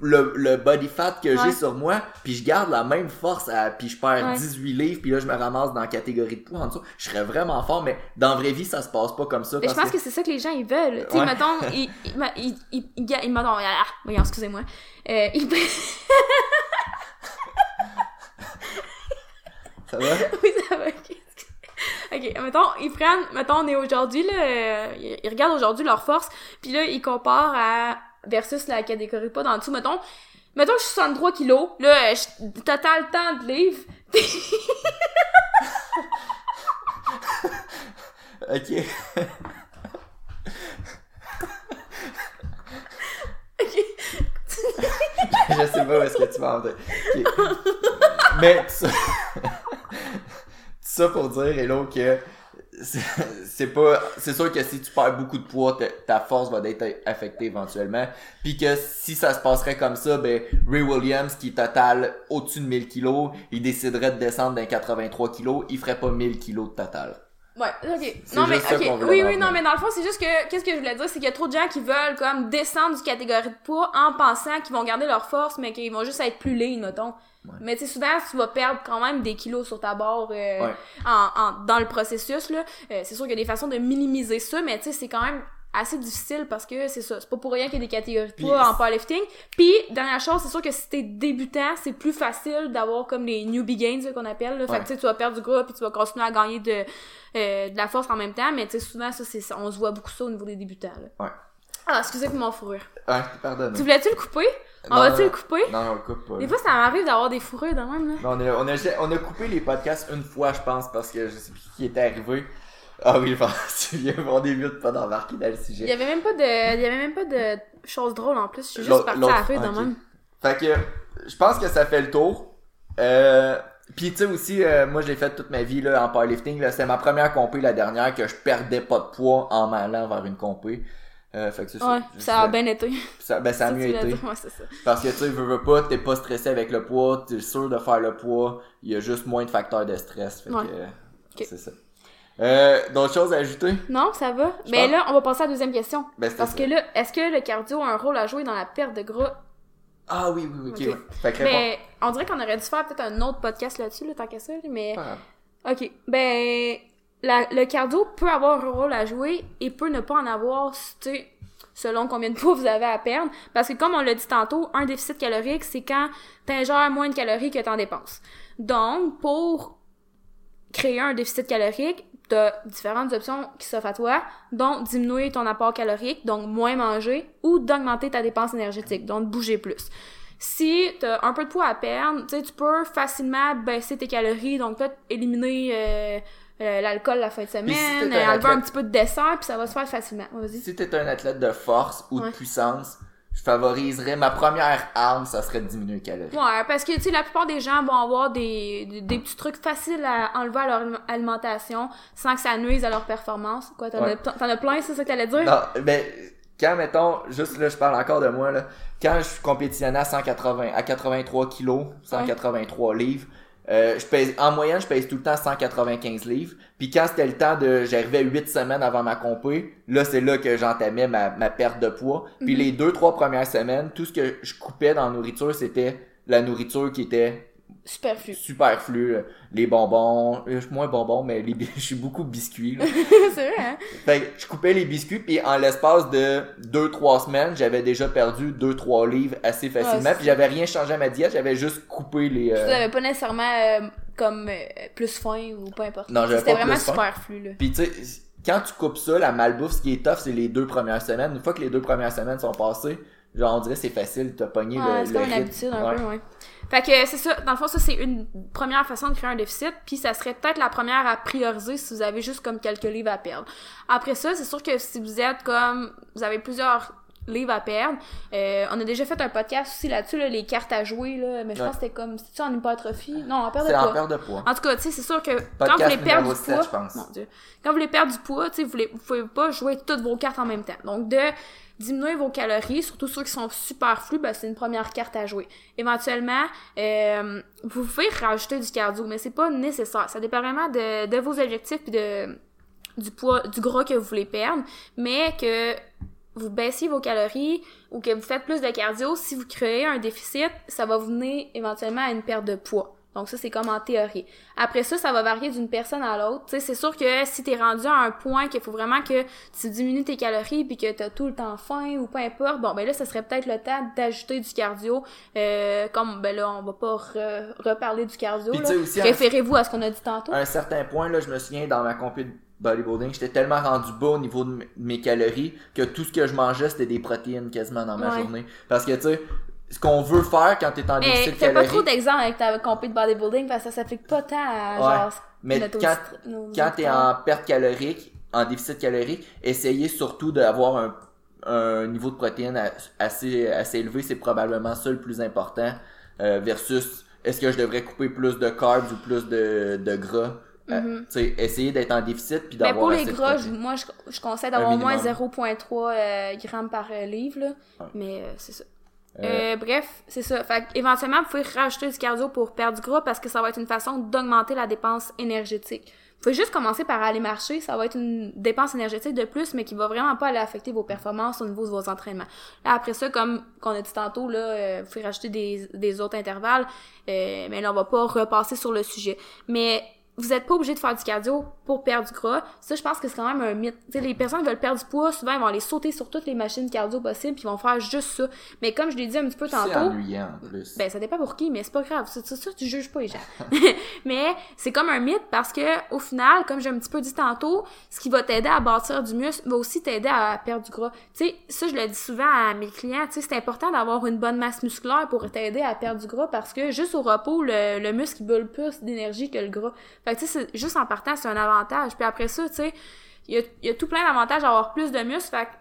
le, le body fat que Ouais. j'ai sur moi, puis je garde la même force, à, puis je perds Ouais. 18 livres, puis là, je me ramasse dans la catégorie de poids en dessous, je serais vraiment fort, mais dans la vraie vie, ça se passe pas comme ça. Mais je pense que c'est ça que les gens ils veulent. Tu sais, mettons, *laughs* ils, ils, ils, mettons, ah, voyons, excusez-moi. Euh, ils, *laughs* Ça va? *laughs* oui, ça va, ok. Ok, mettons, ils prennent, mettons, on est aujourd'hui, là, euh, ils, ils regardent aujourd'hui leur force, puis là, ils comparent à, versus la catégorie poids dans le dessous, mettons, mettons que je suis 63 kilos, là, je, total temps de livres, *laughs* Ok. *laughs* *laughs* je sais pas où est-ce que tu vas en venir. Ok. Mais ça... pour dire, Hello, que c'est pas c'est sûr que si tu perds beaucoup de poids ta, ta force va être affectée éventuellement. Puis que si ça se passerait comme ça ben Ray Williams qui total au-dessus de 1000 kilos il déciderait de descendre d'un 83 kilos il ferait pas 1000 kilos de total Ouais, ok. Non, mais, juste ça ok. qu'on voulait Oui, oui, non, mais dans le fond, c'est juste que, qu'est-ce que je voulais dire, c'est qu'il y a trop de gens qui veulent, comme, descendre du catégorie de poids en pensant qu'ils vont garder leur force, mais qu'ils vont juste être plus lean, mettons. Mais tu sais, souvent, tu vas perdre quand même des kilos sur ta barre, euh, Ouais. en, en, dans le processus, là. Euh, c'est sûr qu'il y a des façons de minimiser ça, mais tu sais, c'est quand même assez difficile parce que c'est ça, c'est pas pour rien qu'il y a des catégories de poids en powerlifting. Puis, dernière chose, c'est sûr que si t'es débutant, c'est plus facile d'avoir comme les newbie gains qu'on appelle. Là. Fait Ouais. que tu sais, tu vas perdre du gras puis tu vas continuer à gagner de, euh, de la force en même temps, mais tu sais, souvent, ça, c'est on se voit beaucoup ça au niveau des débutants. Là. Ouais. Ah, excusez pour mon fourrure. ouais pardonne Tu voulais-tu le couper? On va-tu le couper? non on le coupe pas Des fois, ça m'arrive d'avoir des fourrures de même, là. Non, on, a, on, a, on a coupé les podcasts une fois, je pense, parce que je sais plus qui était arrivé. Ah oui, je pense *laughs* que tu viens on évite pas d'embarquer dans le Il y sujet. avait même pas de, il y avait même pas de choses drôles en plus. Je suis juste partie à la rue de ok. même. Fait que, je pense que ça fait le tour. Euh, Puis tu sais aussi, euh, moi je l'ai fait toute ma vie là, en powerlifting. C'était ma première compé la dernière que je perdais pas de poids en m'allant vers une compé. Euh, fait que c'est Ouais, ça. ça a bien été. Ça, ben, ça a Ça, mieux été. dire, Ouais, c'est ça. Parce que tu sais, veux, veux pas, t'es pas stressé avec le poids, t'es sûr de faire le poids, il y a juste moins de facteurs de stress. Fait Ouais. que, euh, Ok. c'est ça. Euh, D'autres choses à ajouter? Non, ça va. Je Mais pense- là, on va passer à la deuxième question. Ben, Parce ça. que là, est-ce que le cardio a un rôle à jouer dans la perte de gras? Ah oui, oui, oui, ok. Ouais. Fait que on dirait qu'on aurait dû faire peut-être un autre podcast là-dessus, là, tant qu'à ça, mais... Grave. Ok, ben... la- le cardio peut avoir un rôle à jouer et peut ne pas en avoir, tu sais, selon combien de poids vous avez à perdre. Parce que comme on l'a dit tantôt, un déficit calorique, c'est quand t'ingères moins de calories que t'en dépenses. Donc, pour créer un déficit calorique, t'as différentes options qui s'offrent à toi, dont diminuer ton apport calorique, donc moins manger, ou d'augmenter ta dépense énergétique, donc bouger plus. Si t'as un peu de poids à perdre, tu sais, tu peux facilement baisser tes calories, donc peut-être éliminer euh, euh, l'alcool la fin de semaine, si un euh, enlever un athlète- petit peu de dessert, puis ça va se faire facilement. Vas-y. Si t'es un athlète de force ou Ouais. de puissance, je favoriserais ma première arme, ça serait de diminuer les calories. Ouais, parce que, tu sais, la plupart des gens vont avoir des, des, des petits trucs faciles à enlever à leur alim- alimentation sans que ça nuise à leur performance. Quoi, t'en Ouais. as, t'en as plein, c'est ça que t'allais dire? Non, ben, quand, mettons, juste là, je parle encore de moi, là, quand je compétitionnais à 180, à 83 kilos, 183 livres, euh, je pèse, en moyenne, je pèse tout le temps 195 livres. Puis quand c'était le temps de, j'arrivais 8 semaines avant ma compé, là, c'est là que j'entamais ma, ma perte de poids. Puis Mhm. les deux, trois premières semaines, tout ce que je coupais dans la nourriture, c'était la nourriture qui était Superflu. superflue. là. Les bonbons, euh, je suis moins bonbons, mais les, *laughs* je suis beaucoup biscuits, *laughs* c'est vrai, hein? Fait que je coupais les biscuits, puis en l'espace de 2-3 semaines, j'avais déjà perdu 2-3 livres assez facilement. c'est- puis j'avais rien changé à ma diète, j'avais juste coupé les... Tu euh, n'avais pas nécessairement euh, comme euh, plus faim ou peu importe. Non, j'avais C'était pas vraiment plus superflu, là. Puis tu sais, quand tu coupes ça, la malbouffe, ce qui est tough, c'est les deux premières semaines. Une fois que les deux premières semaines sont passées, genre on dirait c'est facile, t'as pogné Ouais, le, c'est le comme une habitude un Ouais. peu, ouais. Fait que c'est ça, dans le fond, ça c'est une première façon de créer un déficit, puis ça serait peut-être la première à prioriser si vous avez juste comme quelques livres à perdre. Après ça, c'est sûr que si vous êtes comme, vous avez plusieurs livres à perdre, euh, on a déjà fait un podcast aussi là-dessus, là, les cartes à jouer, là, mais je Ouais. pense que c'était comme, c'était en hypertrophie? Non, en perte de C'est en poids. perte de poids. En tout cas, tu sais, c'est sûr que quand vous voulez perdre du 7, poids, je pense. mon Dieu, quand vous voulez perdre du poids, tu sais, vous, voulez- vous pouvez pas jouer toutes vos cartes en même temps. Donc, de diminuer vos calories, surtout ceux qui sont superflus, ben, c'est une première carte à jouer. Éventuellement, euh, vous pouvez rajouter du cardio, mais c'est pas nécessaire. Ça dépend vraiment de, vos objectifs puis de du poids, du gras que vous voulez perdre, mais que vous baissiez vos calories ou que vous faites plus de cardio, si vous créez un déficit, ça va vous mener éventuellement à une perte de poids. Donc ça, c'est comme en théorie. Après ça, ça va varier d'une personne à l'autre. Tu sais, c'est sûr que si t'es rendu à un point qu'il faut vraiment que tu diminues tes calories puis que t'as tout le temps faim ou peu importe, bon, ben là, ça serait peut-être le temps d'ajouter du cardio. Euh, comme, ben là, on va pas re- reparler du cardio, Référez-vous à ce qu'on a dit tantôt. À un certain point, là, je me souviens, dans ma compé de bodybuilding, j'étais tellement rendu bas au niveau de mes calories que tout ce que je mangeais, c'était des protéines quasiment dans ma Ouais. journée. Parce que, tu sais, ce qu'on veut faire quand t'es en Mais déficit fais pas calorique... trop d'exemples avec ta compé de bodybuilding parce que ça s'applique pas tant à Ouais. genre Mais notre quand, quand t'es en perte calorique, en déficit calorique, essayez surtout d'avoir un, un niveau de protéines assez, assez élevé. C'est probablement ça le plus important. euh, versus, est-ce que je devrais couper plus de carbs ou plus de, de gras? Sais, essayer d'être en déficit puis Mais d'avoir pour les gras, je- moi je, je conseille d'avoir au moins minimum. 0.3 euh, grammes par livre là. Ouais. Mais c'est ça. Euh, Euh, bref, c'est ça. Fait éventuellement, vous pouvez rajouter du cardio pour perdre du gras parce que ça va être une façon d'augmenter la dépense énergétique. Vous pouvez juste commencer par aller marcher, ça va être une dépense énergétique de plus, mais qui va vraiment pas aller affecter vos performances au niveau de vos entraînements. Après ça, comme qu'on a dit tantôt, là, euh, vous pouvez rajouter des, des autres intervalles, euh, mais là, on va pas repasser sur le sujet. Mais vous êtes pas obligé de faire du cardio pour perdre du gras. Ça, je pense que c'est quand même un mythe. Les personnes qui veulent perdre du poids, souvent, ils vont aller sauter sur toutes les machines cardio possibles, puis ils vont faire juste ça. Mais comme je l'ai dit un petit peu c'est tantôt, ennuyant en plus. ben, ça dépend pour qui, mais c'est pas grave. Ça, ça, ça, tu juges pas les gens. *laughs* *laughs* mais c'est comme un mythe parce que, au final, comme j'ai un petit peu dit tantôt, ce qui va t'aider à bâtir du muscle va aussi t'aider à perdre du gras. Tu sais, ça, je le dis souvent à mes clients, tu sais, c'est important d'avoir une bonne masse musculaire pour t'aider à perdre du gras parce que juste au repos, le, le muscle, il brûle plus d'énergie que le gras. Fait que, tu sais, juste en partant, c'est un avantage. Puis après ça, tu sais, il y a, tout plein d'avantages d'avoir plus de muscles. Fait que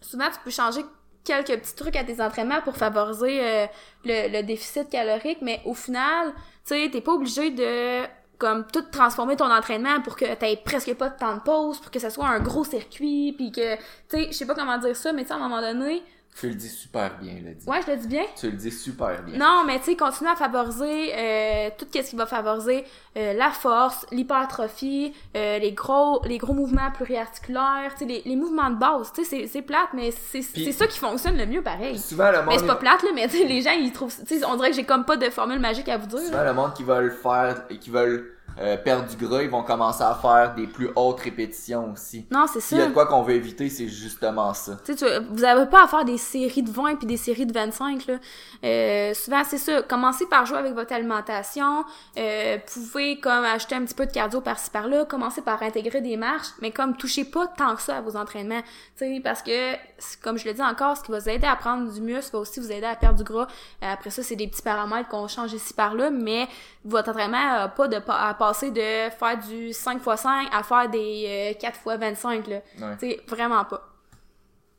souvent, tu peux changer quelques petits trucs à tes entraînements pour favoriser euh, le, le déficit calorique, mais au final, tu sais, t'es pas obligé de comme tout transformer ton entraînement pour que t'aies presque pas de temps de pause, pour que ça soit un gros circuit, puis que, tu sais, je sais pas comment dire ça, mais tu sais, à un moment donné, Tu le dis super bien, là, dit. ouais, je le dis bien, Tu le dis super bien. non, mais tu sais, continue à favoriser euh, tout ce qui va favoriser euh, la force, l'hypertrophie, euh, les gros les gros mouvements pluriarticulaires, tu sais, les, les mouvements de base. Tu sais, c'est- c'est plate, mais c'est ça qui fonctionne le mieux, pareil. Souvent, le Mais monde, c'est pas plate, là, mais les gens, ils trouvent... Tu sais, on dirait que j'ai comme pas de formule magique à vous dire. souvent, le monde qui veulent faire, qui veulent euh, perdre du gras, ils vont commencer à faire des plus hautes répétitions aussi. Non, c'est S'il y a ça. de quoi qu'on veut éviter, c'est justement ça. Tu sais, tu- vous avez pas à faire des séries de 20 puis des séries de 25 là. Euh, souvent c'est ça. Commencez par jouer avec votre alimentation. Euh, pouvez comme acheter un petit peu de cardio par-ci par-là. Commencez par intégrer des marches, mais comme touchez pas tant que ça à vos entraînements. Tu sais, parce que comme je le dis encore, ce qui va vous aider à prendre du muscle va aussi vous aider à perdre du gras. Euh, après ça, c'est des petits paramètres qu'on change ici par-là, mais votre entraînement a pas de pa- à passer de faire du 5 x 5 à faire des euh, 4 x 25 là. Ouais. Tu sais, vraiment pas.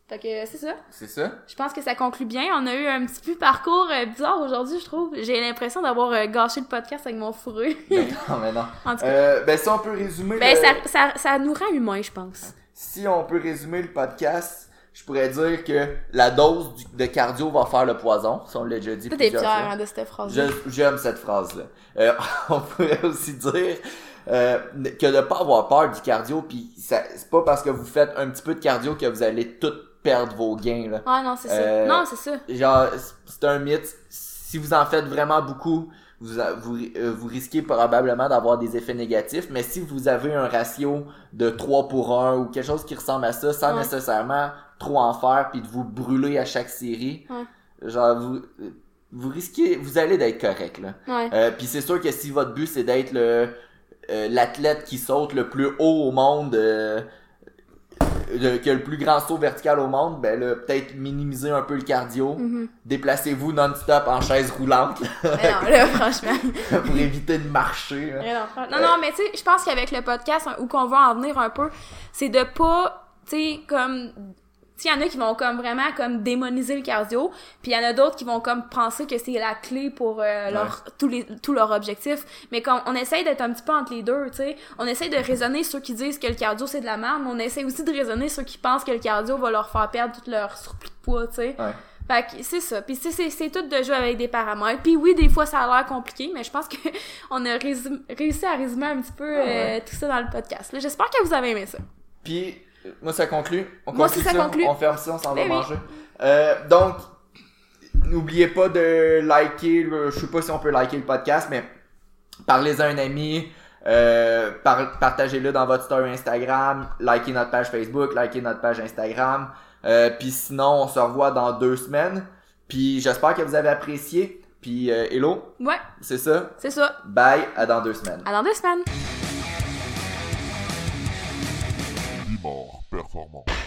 Fait que c'est ça. C'est ça? Je pense que ça conclut bien. On a eu un petit peu parcours euh, bizarre aujourd'hui, je trouve. J'ai l'impression d'avoir euh, gâché le podcast avec mon fourreux. *laughs* Ben non, mais non. en tout cas. Euh, ben si on peut résumer ben, le- ça, ça, ça nous rend humains, je pense. si on peut résumer le podcast, je pourrais dire que la dose du- de cardio va faire le poison. Ça, on l'a déjà dit t'es fier hein, de cette phrase J'aime cette phrase-là. Euh, *laughs* on pourrait aussi dire euh, que de pas avoir peur du cardio, puis c'est pas parce que vous faites un petit peu de cardio que vous allez tout perdre vos gains. Là. Ah non, c'est ça. Euh, Non, c'est ça. Genre, c'est un mythe. Si vous en faites vraiment beaucoup, vous, vous, euh, vous risquez probablement d'avoir des effets négatifs, mais si vous avez un ratio de 3 pour 1 ou quelque chose qui ressemble à ça, sans Ouais. nécessairement trop en faire puis de vous brûler à chaque série, Ouais. genre vous vous risquez vous allez d'être correct là. Ouais. Euh, puis c'est sûr que si votre but c'est d'être le euh, l'athlète qui saute le plus haut au monde euh, le- qui a le plus grand saut vertical au monde, ben là, peut-être minimiser un peu le cardio. Mhm. Déplacez-vous non-stop en chaise roulante *laughs* Mais non, là, *laughs* franchement. pour éviter de marcher. Mais non, non, non, mais tu sais, je pense qu'avec le podcast, hein, où qu'on va en venir un peu, c'est de pas, tu sais, comme... Tu sais, il y en a qui vont comme vraiment comme démoniser le cardio, puis il y en a d'autres qui vont comme penser que c'est la clé pour euh, leur tous les tous leurs objectifs, mais comme on essaye d'être un petit peu entre les deux, tu sais, on essaye de raisonner ceux qui disent que le cardio c'est de la merde, mais on essaye aussi de raisonner ceux qui pensent que le cardio va leur faire perdre tout leur surplus de poids, tu sais. Ouais. Fait que c'est ça. Puis c'est, c'est, c'est tout de jouer avec des paramètres. Puis oui, des fois, ça a l'air compliqué, mais je pense que *laughs* on a résum- réussi à résumer un petit peu euh, ouais. tout ça dans le podcast. Là, j'espère que vous avez aimé ça. Puis, euh, moi, ça conclut. On Moi conclut aussi, ça conclut. On ferme ça, on s'en va oui. manger. Euh, donc, n'oubliez pas de liker, le- je sais pas si on peut liker le podcast, mais parlez-en à un ami, euh, par- partagez-le dans votre story Instagram, likez notre page Facebook, likez notre page Instagram. Euh, puis sinon, on se revoit dans deux semaines. Puis j'espère que vous avez apprécié. Puis euh, hello, Ouais, c'est ça? c'est ça. Bye, à dans deux semaines. À dans deux semaines. Performant.